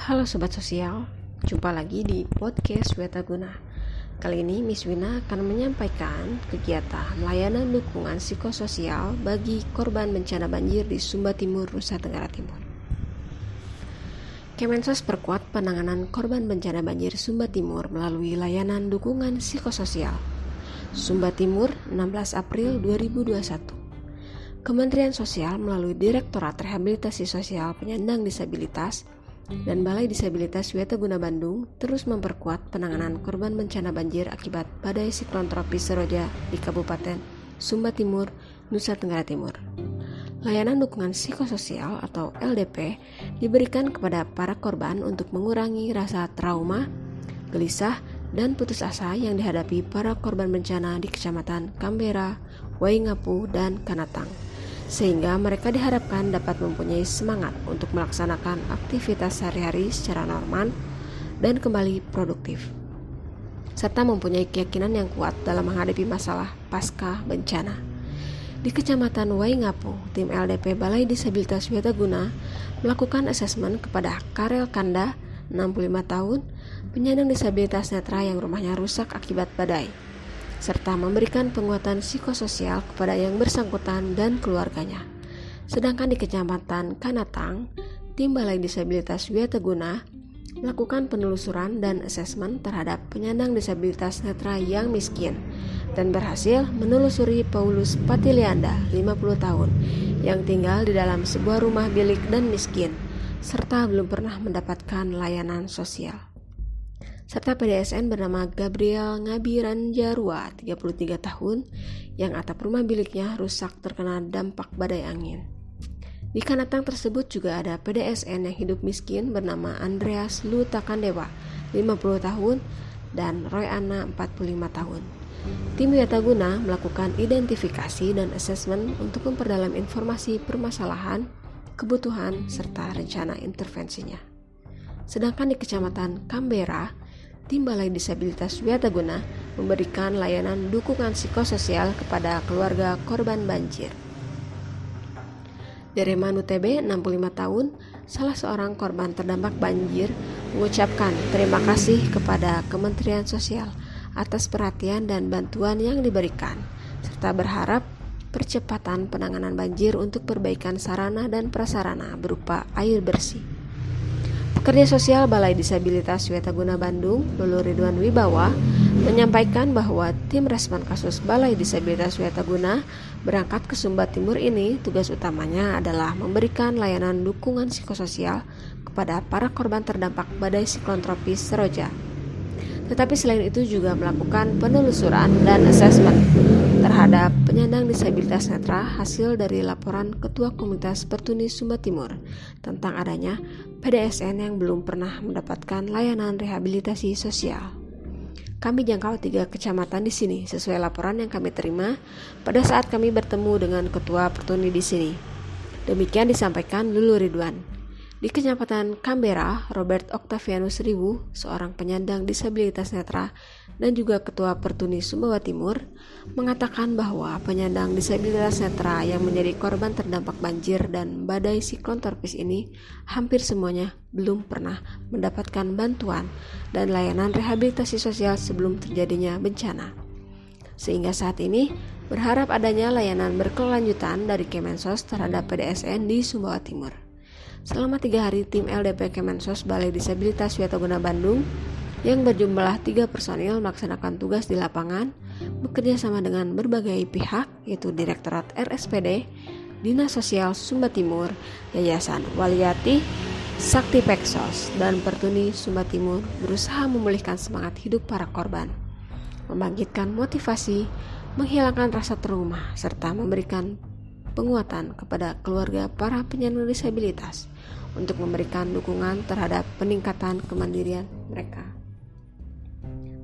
Halo Sobat Sosial, jumpa lagi di podcast Wetaguna Kali ini Miss Wina akan menyampaikan kegiatan layanan dukungan psikososial bagi korban bencana banjir di Sumba Timur, Nusa Tenggara Timur. Kemensos perkuat penanganan korban bencana banjir Sumba Timur melalui layanan dukungan psikososial Sumba Timur 16 April 2021 Kementerian Sosial melalui Direktorat Rehabilitasi Sosial Penyandang Disabilitas dan Balai Disabilitas Guna Bandung terus memperkuat penanganan korban bencana banjir akibat badai siklon tropis Seroja di Kabupaten Sumba Timur, Nusa Tenggara Timur. Layanan dukungan psikososial atau LDP diberikan kepada para korban untuk mengurangi rasa trauma, gelisah, dan putus asa yang dihadapi para korban bencana di Kecamatan Kambera, Waingapu, dan Kanatang sehingga mereka diharapkan dapat mempunyai semangat untuk melaksanakan aktivitas sehari-hari secara normal dan kembali produktif, serta mempunyai keyakinan yang kuat dalam menghadapi masalah pasca bencana. Di Kecamatan Waingapu, tim LDP Balai Disabilitas Wiataguna melakukan asesmen kepada Karel Kanda, 65 tahun, penyandang disabilitas netra yang rumahnya rusak akibat badai serta memberikan penguatan psikososial kepada yang bersangkutan dan keluarganya. Sedangkan di Kecamatan Kanatang, tim Balai Disabilitas Wiateguna melakukan penelusuran dan asesmen terhadap penyandang disabilitas netra yang miskin dan berhasil menelusuri Paulus Patilianda, 50 tahun, yang tinggal di dalam sebuah rumah bilik dan miskin, serta belum pernah mendapatkan layanan sosial serta PDSN bernama Gabriel Ngabiran Jarua, 33 tahun, yang atap rumah biliknya rusak terkena dampak badai angin. Di Kanatang tersebut juga ada PDSN yang hidup miskin bernama Andreas Lutakandewa, 50 tahun, dan Roy Anna, 45 tahun. Tim Wiataguna melakukan identifikasi dan asesmen untuk memperdalam informasi permasalahan, kebutuhan, serta rencana intervensinya. Sedangkan di Kecamatan Kambera, tim Balai Disabilitas Wiataguna memberikan layanan dukungan psikososial kepada keluarga korban banjir. Deremanu TB 65 tahun, salah seorang korban terdampak banjir, mengucapkan terima kasih kepada Kementerian Sosial atas perhatian dan bantuan yang diberikan, serta berharap percepatan penanganan banjir untuk perbaikan sarana dan prasarana berupa air bersih. Pekerja Sosial Balai Disabilitas Wetaguna Bandung, Lulu Ridwan Wibawa, menyampaikan bahwa tim respon kasus Balai Disabilitas Wetaguna berangkat ke Sumba Timur ini tugas utamanya adalah memberikan layanan dukungan psikososial kepada para korban terdampak badai siklon tropis Seroja. Tetapi selain itu juga melakukan penelusuran dan asesmen terhadap penyandang disabilitas netra hasil dari laporan Ketua Komunitas Pertuni Sumba Timur tentang adanya PDSN yang belum pernah mendapatkan layanan rehabilitasi sosial. Kami jangkau tiga kecamatan di sini sesuai laporan yang kami terima pada saat kami bertemu dengan Ketua Pertuni di sini. Demikian disampaikan Lulu Ridwan. Di Kecamatan Canberra, Robert Octavianus Ribu, seorang penyandang disabilitas netra dan juga Ketua Pertuni Sumbawa Timur, mengatakan bahwa penyandang disabilitas netra yang menjadi korban terdampak banjir dan badai siklon tropis ini hampir semuanya belum pernah mendapatkan bantuan dan layanan rehabilitasi sosial sebelum terjadinya bencana. Sehingga saat ini berharap adanya layanan berkelanjutan dari Kemensos terhadap PDSN di Sumbawa Timur. Selama tiga hari, tim LDP Kemensos Balai Disabilitas Wiataguna Bandung yang berjumlah tiga personil melaksanakan tugas di lapangan bekerja sama dengan berbagai pihak yaitu Direktorat RSPD, Dinas Sosial Sumba Timur, Yayasan Waliati, Sakti Peksos, dan Pertuni Sumba Timur berusaha memulihkan semangat hidup para korban, membangkitkan motivasi, menghilangkan rasa trauma, serta memberikan penguatan kepada keluarga para penyandang disabilitas untuk memberikan dukungan terhadap peningkatan kemandirian mereka.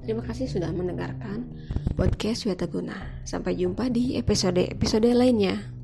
Terima kasih sudah mendengarkan podcast Wiataguna. Sampai jumpa di episode-episode lainnya.